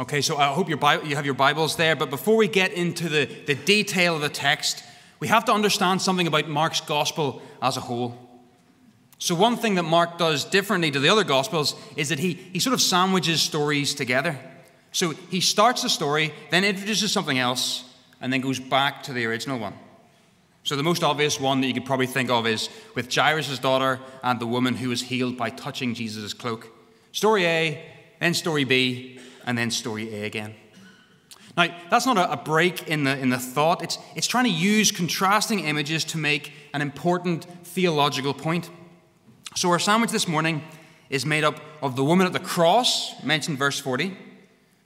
Okay, so I hope your Bible, you have your Bibles there, but before we get into the, the detail of the text, we have to understand something about Mark's gospel as a whole. So, one thing that Mark does differently to the other gospels is that he, he sort of sandwiches stories together. So, he starts the story, then introduces something else, and then goes back to the original one. So, the most obvious one that you could probably think of is with Jairus' daughter and the woman who was healed by touching Jesus' cloak. Story A, then story B, and then story A again. Now, that's not a, break in the, in the thought, it's, it's trying to use contrasting images to make an important theological point. So, our sandwich this morning is made up of the woman at the cross, mentioned verse 40.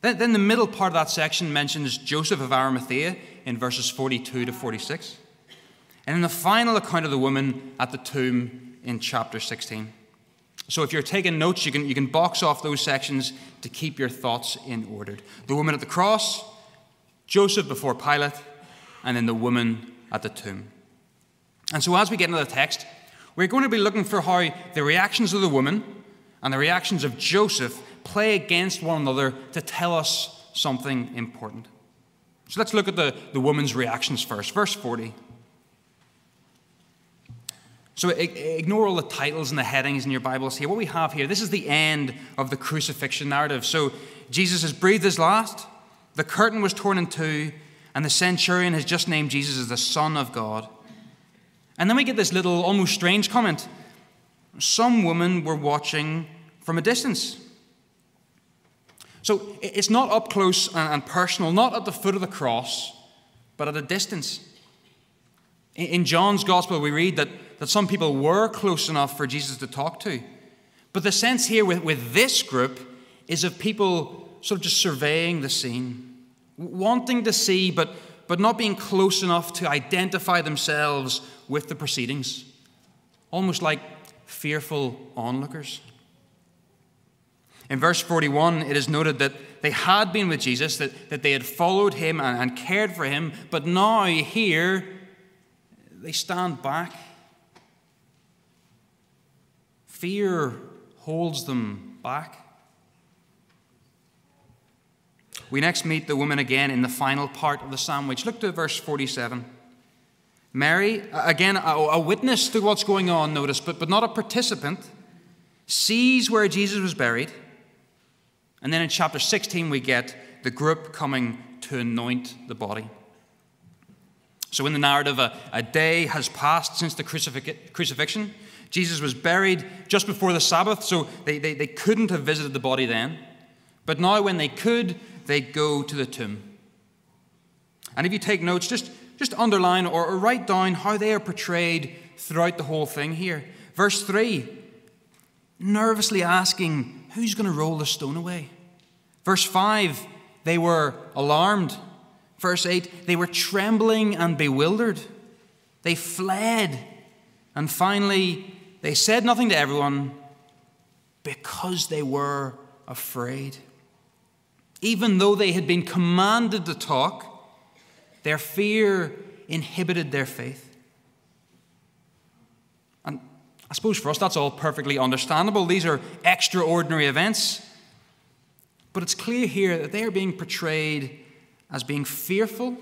Then, then the middle part of that section mentions Joseph of Arimathea in verses 42 to 46. And then the final account of the woman at the tomb in chapter 16. So if you're taking notes, you can, you can box off those sections to keep your thoughts in order. The woman at the cross, Joseph before Pilate, and then the woman at the tomb. And so as we get into the text, we're going to be looking for how the reactions of the woman and the reactions of Joseph play against one another to tell us something important. So let's look at the, the woman's reactions first. Verse 40. So ignore all the titles and the headings in your Bibles here. What we have here, this is the end of the crucifixion narrative. So Jesus has breathed his last, the curtain was torn in two, and the centurion has just named Jesus as the Son of God. And then we get this little, almost strange comment. Some women were watching from a distance. So it's not up close and personal, not at the foot of the cross, but at a distance. In John's gospel, we read that, that some people were close enough for Jesus to talk to. But the sense here with, with this group is of people sort of just surveying the scene, wanting to see, but, but not being close enough to identify themselves with the proceedings, almost like fearful onlookers. In verse 41, it is noted that they had been with Jesus, that, that they had followed him and, and cared for him, but now here they stand back. Fear holds them back. We next meet the woman again in the final part of the sandwich. Look to verse 47. Mary, again, a, witness to what's going on, notice, but, but not a participant, sees where Jesus was buried. And then in chapter 16, we get the group coming to anoint the body. So, in the narrative, a, a day has passed since the crucifix, crucifixion. Jesus was buried just before the Sabbath, so they, they, they couldn't have visited the body then. But now, when they could, they go to the tomb. And if you take notes, just, just underline or, or write down how they are portrayed throughout the whole thing here. Verse 3 nervously asking, Who's going to roll the stone away? Verse 5 they were alarmed. Verse 8 they were trembling and bewildered. They fled. And finally, they said nothing to everyone because they were afraid. Even though they had been commanded to talk, their fear inhibited their faith. And I suppose for us, that's all perfectly understandable. These are extraordinary events. But it's clear here that they are being portrayed as being fearful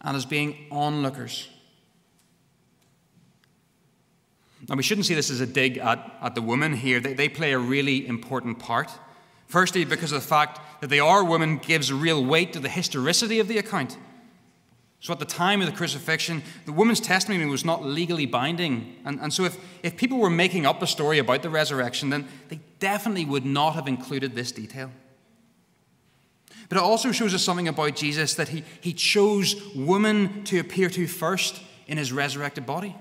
and as being onlookers. Now, we shouldn't see this as a dig at, at the women here. They, they play a really important part. Firstly, because of the fact that they are women gives real weight to the historicity of the account. So, at the time of the crucifixion, the woman's testimony was not legally binding. And, and so, if, if people were making up a story about the resurrection, then they definitely would not have included this detail. But it also shows us something about Jesus that he, he chose woman to appear to first in his resurrected body.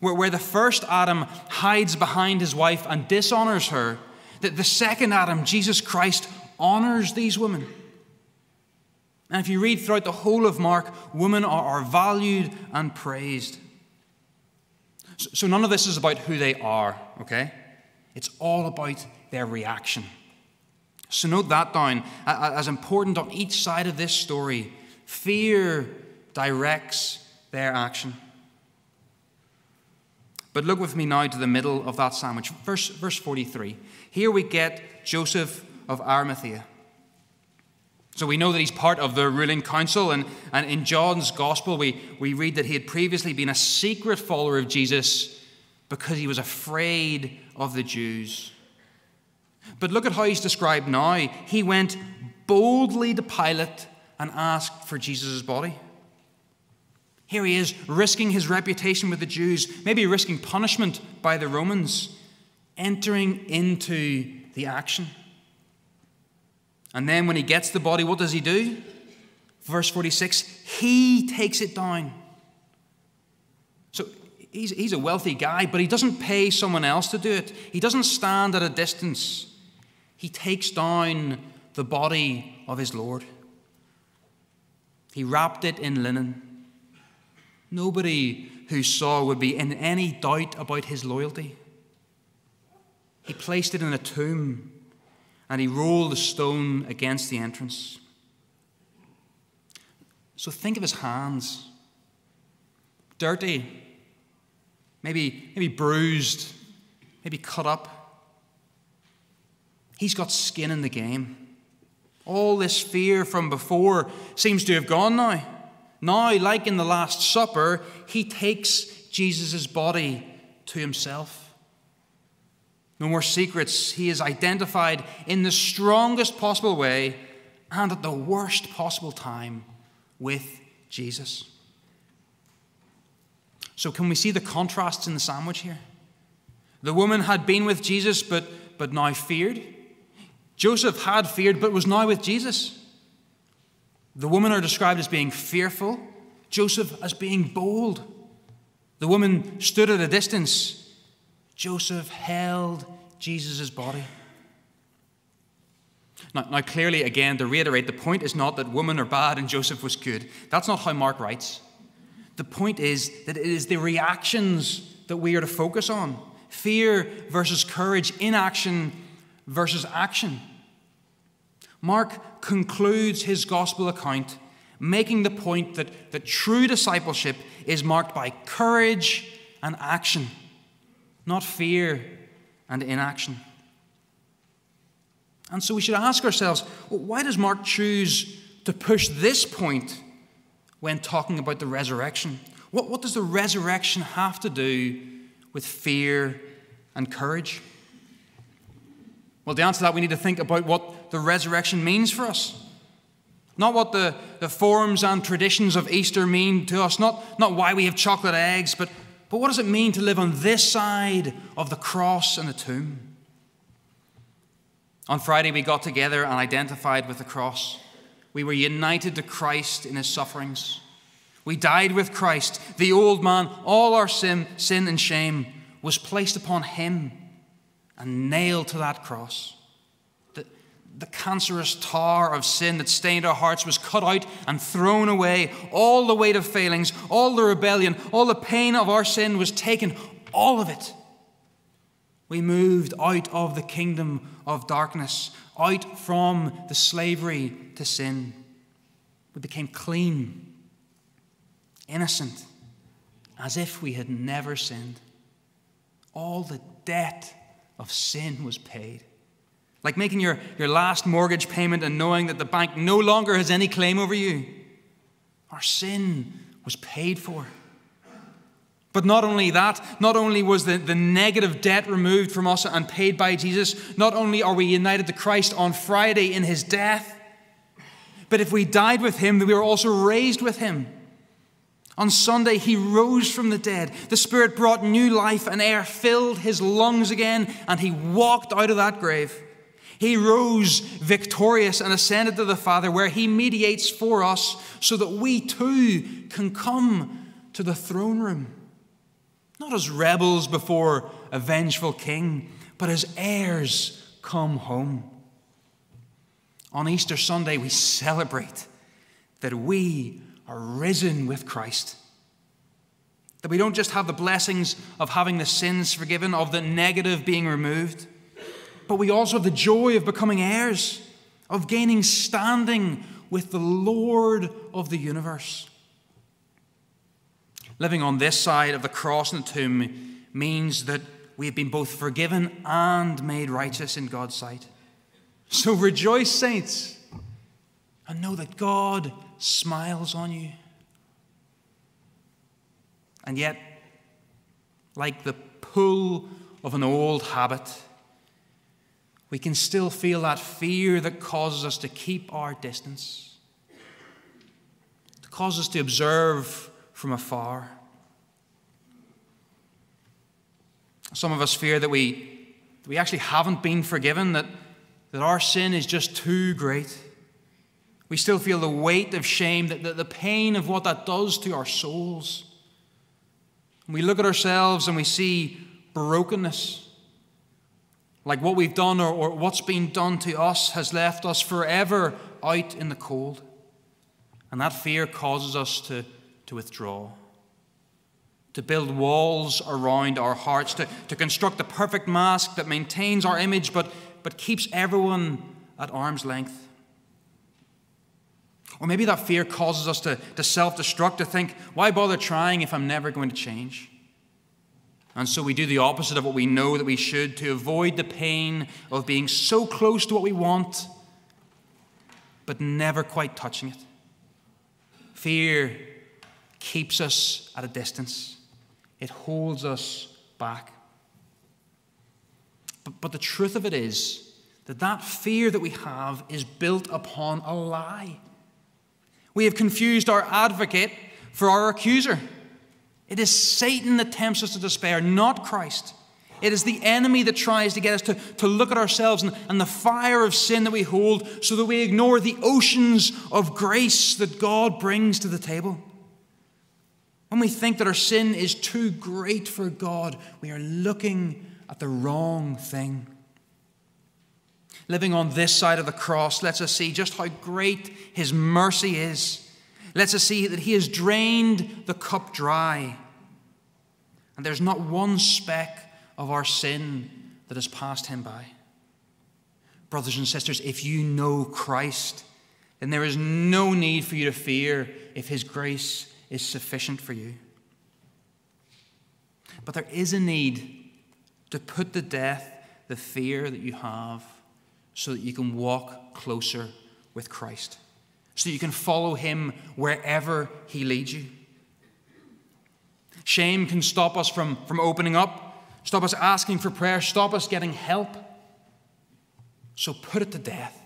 Where, where the first Adam hides behind his wife and dishonors her, that the second Adam, Jesus Christ, honors these women. And if you read throughout the whole of Mark, women are, are valued and praised. So, so none of this is about who they are, okay? It's all about their reaction. So note that down as important on each side of this story. Fear directs their action. But look with me now to the middle of that sandwich, verse, verse 43. Here we get Joseph of Arimathea. So we know that he's part of the ruling council, and, and in John's gospel, we, we read that he had previously been a secret follower of Jesus because he was afraid of the Jews. But look at how he's described now. He went boldly to Pilate and asked for Jesus' body. Here he is, risking his reputation with the Jews, maybe risking punishment by the Romans, entering into the action. And then when he gets the body, what does he do? Verse 46 he takes it down. So he's, he's a wealthy guy, but he doesn't pay someone else to do it. He doesn't stand at a distance. He takes down the body of his Lord. He wrapped it in linen. Nobody who saw would be in any doubt about his loyalty. He placed it in a tomb and he rolled a stone against the entrance. So think of his hands dirty, maybe, maybe bruised, maybe cut up. He's got skin in the game. All this fear from before seems to have gone now. Now, like in the Last Supper, he takes Jesus' body to himself. No more secrets. He is identified in the strongest possible way and at the worst possible time with Jesus. So, can we see the contrasts in the sandwich here? The woman had been with Jesus, but, but now feared. Joseph had feared, but was now with Jesus. The women are described as being fearful, Joseph as being bold. The woman stood at a distance, Joseph held Jesus' body. Now, now, clearly, again, to reiterate, the point is not that women are bad and Joseph was good. That's not how Mark writes. The point is that it is the reactions that we are to focus on fear versus courage, inaction versus action. Mark concludes his gospel account making the point that, that true discipleship is marked by courage and action not fear and inaction. And so we should ask ourselves well, why does Mark choose to push this point when talking about the resurrection? What, what does the resurrection have to do with fear and courage? Well, to answer that, we need to think about what the resurrection means for us. Not what the, the forms and traditions of Easter mean to us, not, not why we have chocolate eggs, but but what does it mean to live on this side of the cross and the tomb? On Friday, we got together and identified with the cross. We were united to Christ in his sufferings. We died with Christ. The old man, all our sin, sin and shame, was placed upon him and nailed to that cross the cancerous tar of sin that stained our hearts was cut out and thrown away. All the weight of failings, all the rebellion, all the pain of our sin was taken, all of it. We moved out of the kingdom of darkness, out from the slavery to sin. We became clean, innocent, as if we had never sinned. All the debt of sin was paid. Like making your, your last mortgage payment and knowing that the bank no longer has any claim over you. Our sin was paid for. But not only that, not only was the, the negative debt removed from us and paid by Jesus, not only are we united to Christ on Friday in his death, but if we died with him, we were also raised with him. On Sunday, he rose from the dead. The Spirit brought new life and air, filled his lungs again, and he walked out of that grave. He rose victorious and ascended to the Father, where he mediates for us so that we too can come to the throne room. Not as rebels before a vengeful king, but as heirs come home. On Easter Sunday, we celebrate that we are risen with Christ. That we don't just have the blessings of having the sins forgiven, of the negative being removed but we also have the joy of becoming heirs, of gaining standing with the Lord of the universe. Living on this side of the cross and the tomb means that we have been both forgiven and made righteous in God's sight. So rejoice, saints, and know that God smiles on you. And yet, like the pull of an old habit, we can still feel that fear that causes us to keep our distance, to cause us to observe from afar. Some of us fear that we, that we actually haven't been forgiven, that, that our sin is just too great. We still feel the weight of shame, that, the, the pain of what that does to our souls. We look at ourselves and we see brokenness. Like what we've done or, or what's been done to us has left us forever out in the cold. And that fear causes us to, to withdraw to build walls around our hearts, to, to construct the perfect mask that maintains our image but, but keeps everyone at arm's length. Or maybe that fear causes us to, to self destruct, to think, why bother trying if I'm never going to change? And so we do the opposite of what we know that we should to avoid the pain of being so close to what we want, but never quite touching it. Fear keeps us at a distance it holds us back. But, but the truth of it is that that fear that we have is built upon a lie. We have confused our advocate for our accuser. It is Satan that tempts us to despair, not Christ. It is the enemy that tries to get us to, to look at ourselves and, and the fire of sin that we hold so that we ignore the oceans of grace that God brings to the table. When we think that our sin is too great for God, we are looking at the wrong thing. Living on this side of the cross lets us see just how great His mercy is. Lets us see that He has drained the cup dry. And there's not one speck of our sin that has passed Him by. Brothers and sisters, if you know Christ, then there is no need for you to fear if His grace is sufficient for you. But there is a need to put to death the fear that you have so that you can walk closer with Christ, so you can follow Him wherever He leads you. Shame can stop us from, from opening up, stop us asking for prayer, stop us getting help. So put it to death.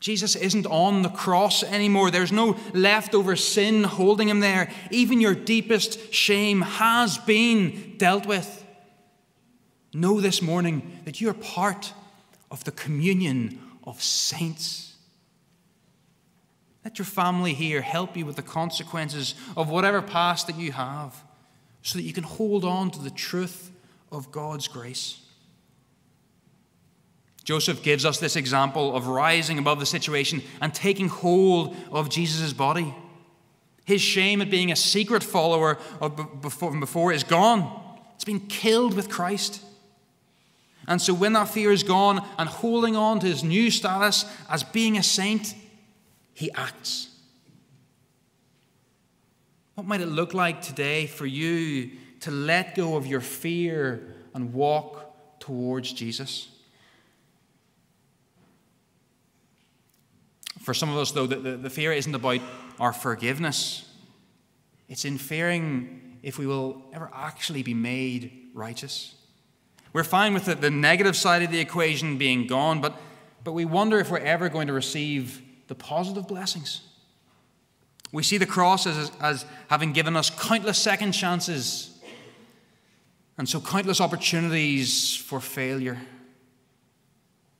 Jesus isn't on the cross anymore. There's no leftover sin holding him there. Even your deepest shame has been dealt with. Know this morning that you're part of the communion of saints. Let your family here help you with the consequences of whatever past that you have so that you can hold on to the truth of God's grace. Joseph gives us this example of rising above the situation and taking hold of Jesus' body. His shame at being a secret follower of before, before is gone. It's been killed with Christ. And so, when that fear is gone and holding on to his new status as being a saint, he acts. What might it look like today for you to let go of your fear and walk towards Jesus? For some of us, though, the, the, the fear isn't about our forgiveness, it's in fearing if we will ever actually be made righteous. We're fine with the, the negative side of the equation being gone, but, but we wonder if we're ever going to receive the positive blessings. We see the cross as, as having given us countless second chances and so countless opportunities for failure.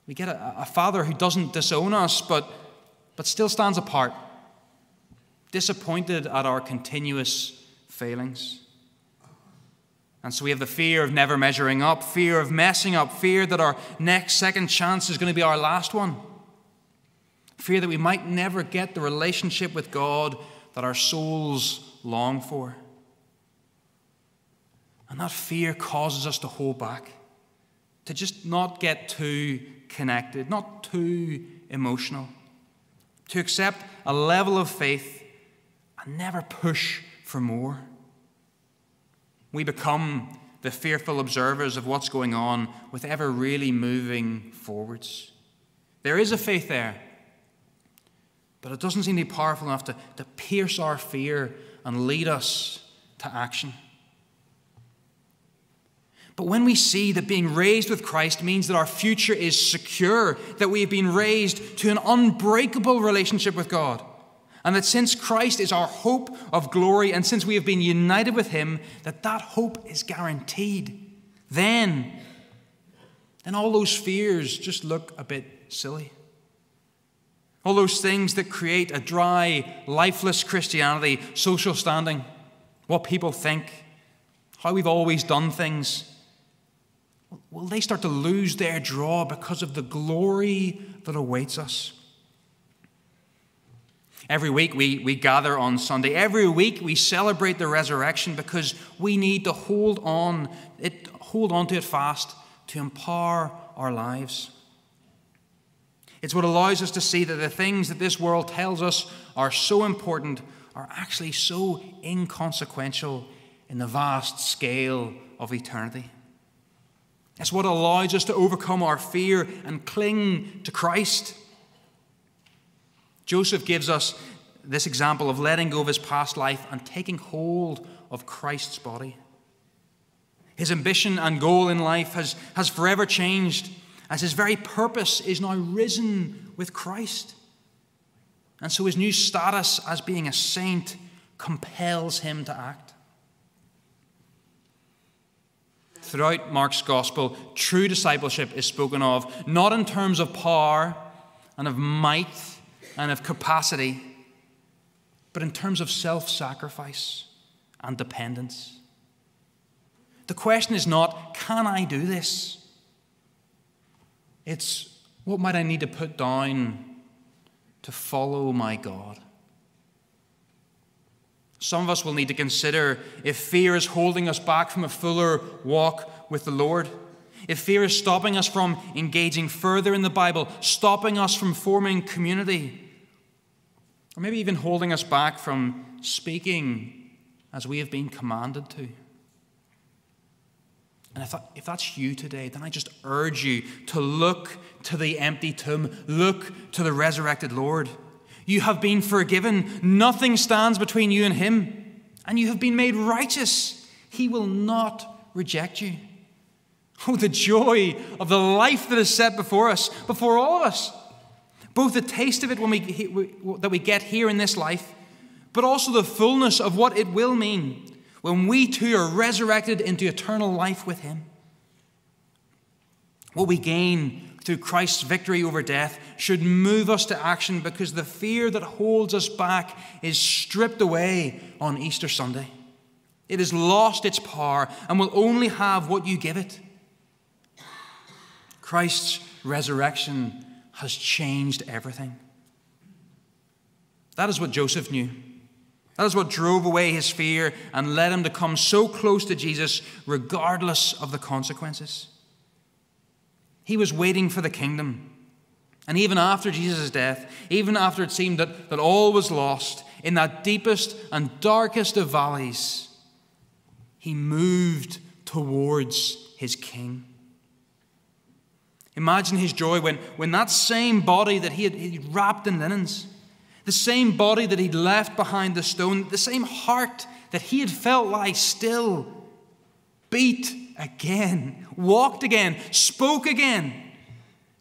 We get a, a father who doesn't disown us, but but still stands apart, disappointed at our continuous failings. And so we have the fear of never measuring up, fear of messing up, fear that our next second chance is going to be our last one, fear that we might never get the relationship with God that our souls long for. And that fear causes us to hold back, to just not get too connected, not too emotional to accept a level of faith and never push for more. We become the fearful observers of what's going on with ever really moving forwards. There is a faith there, but it doesn't seem to be powerful enough to, to pierce our fear and lead us to action. But when we see that being raised with Christ means that our future is secure, that we have been raised to an unbreakable relationship with God, and that since Christ is our hope of glory, and since we have been united with Him, that that hope is guaranteed, then, then all those fears just look a bit silly. All those things that create a dry, lifeless Christianity, social standing, what people think, how we've always done things will they start to lose their draw because of the glory that awaits us? Every week we, we gather on Sunday. Every week we celebrate the resurrection because we need to hold on, it, hold on to it fast to empower our lives. It's what allows us to see that the things that this world tells us are so important are actually so inconsequential in the vast scale of eternity. It's what allows us to overcome our fear and cling to Christ. Joseph gives us this example of letting go of his past life and taking hold of Christ's body. His ambition and goal in life has, has forever changed as his very purpose is now risen with Christ. And so his new status as being a saint compels him to act. Throughout Mark's gospel, true discipleship is spoken of not in terms of power and of might and of capacity, but in terms of self sacrifice and dependence. The question is not, can I do this? It's, what might I need to put down to follow my God? Some of us will need to consider if fear is holding us back from a fuller walk with the Lord. If fear is stopping us from engaging further in the Bible, stopping us from forming community, or maybe even holding us back from speaking as we have been commanded to. And if, that, if that's you today, then I just urge you to look to the empty tomb, look to the resurrected Lord. You have been forgiven. Nothing stands between you and Him. And you have been made righteous. He will not reject you. Oh, the joy of the life that is set before us, before all of us. Both the taste of it when we, that we get here in this life, but also the fullness of what it will mean when we too are resurrected into eternal life with Him. What we gain through Christ's victory over death should move us to action because the fear that holds us back is stripped away on Easter Sunday. It has lost its power and will only have what you give it. Christ's resurrection has changed everything. That is what Joseph knew. That is what drove away his fear and led him to come so close to Jesus, regardless of the consequences. He was waiting for the kingdom. And even after Jesus' death, even after it seemed that, that all was lost, in that deepest and darkest of valleys, he moved towards his king. Imagine his joy when, when that same body that he had he'd wrapped in linens, the same body that he'd left behind the stone, the same heart that he had felt lie still, beat again, walked again, spoke again.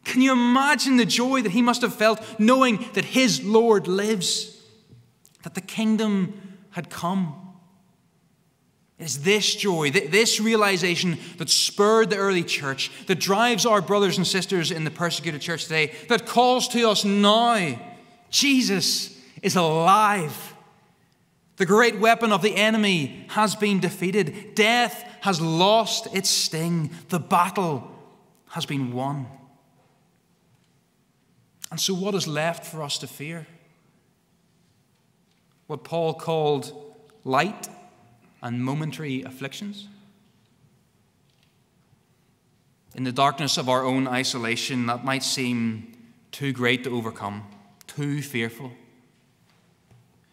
Can you imagine the joy that he must have felt knowing that his Lord lives, that the kingdom had come? It is this joy, this realization that spurred the early church, that drives our brothers and sisters in the persecuted church today, that calls to us now Jesus is alive. The great weapon of the enemy has been defeated. Death has lost its sting. The battle has been won. And so, what is left for us to fear? What Paul called light and momentary afflictions? In the darkness of our own isolation, that might seem too great to overcome, too fearful.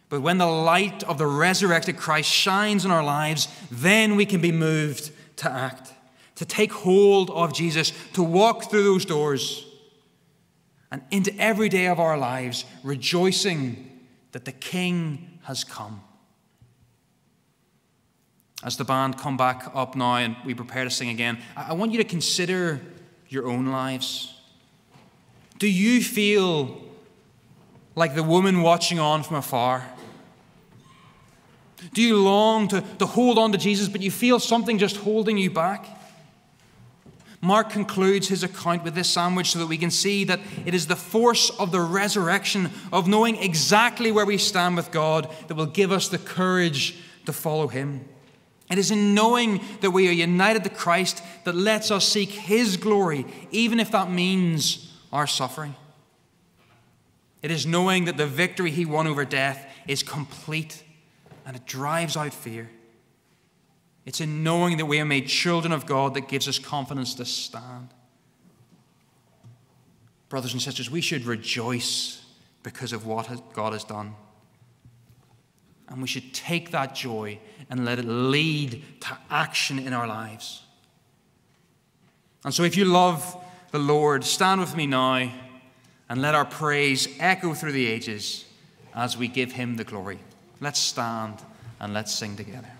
But when the light of the resurrected Christ shines in our lives, then we can be moved to act, to take hold of Jesus, to walk through those doors. and into every day of our lives, rejoicing that the King has come. As the band come back up now and we prepare to sing again, I want you to consider your own lives. Do you feel like the woman watching on from afar? Do you long to, to hold on to Jesus, but you feel something just holding you back? Mark concludes his account with this sandwich so that we can see that it is the force of the resurrection, of knowing exactly where we stand with God, that will give us the courage to follow him. It is in knowing that we are united to Christ that lets us seek his glory, even if that means our suffering. It is knowing that the victory he won over death is complete and it drives out fear. It's in knowing that we are made children of God that gives us confidence to stand. Brothers and sisters, we should rejoice because of what God has done. And we should take that joy and let it lead to action in our lives. And so, if you love the Lord, stand with me now and let our praise echo through the ages as we give him the glory. Let's stand and let's sing together.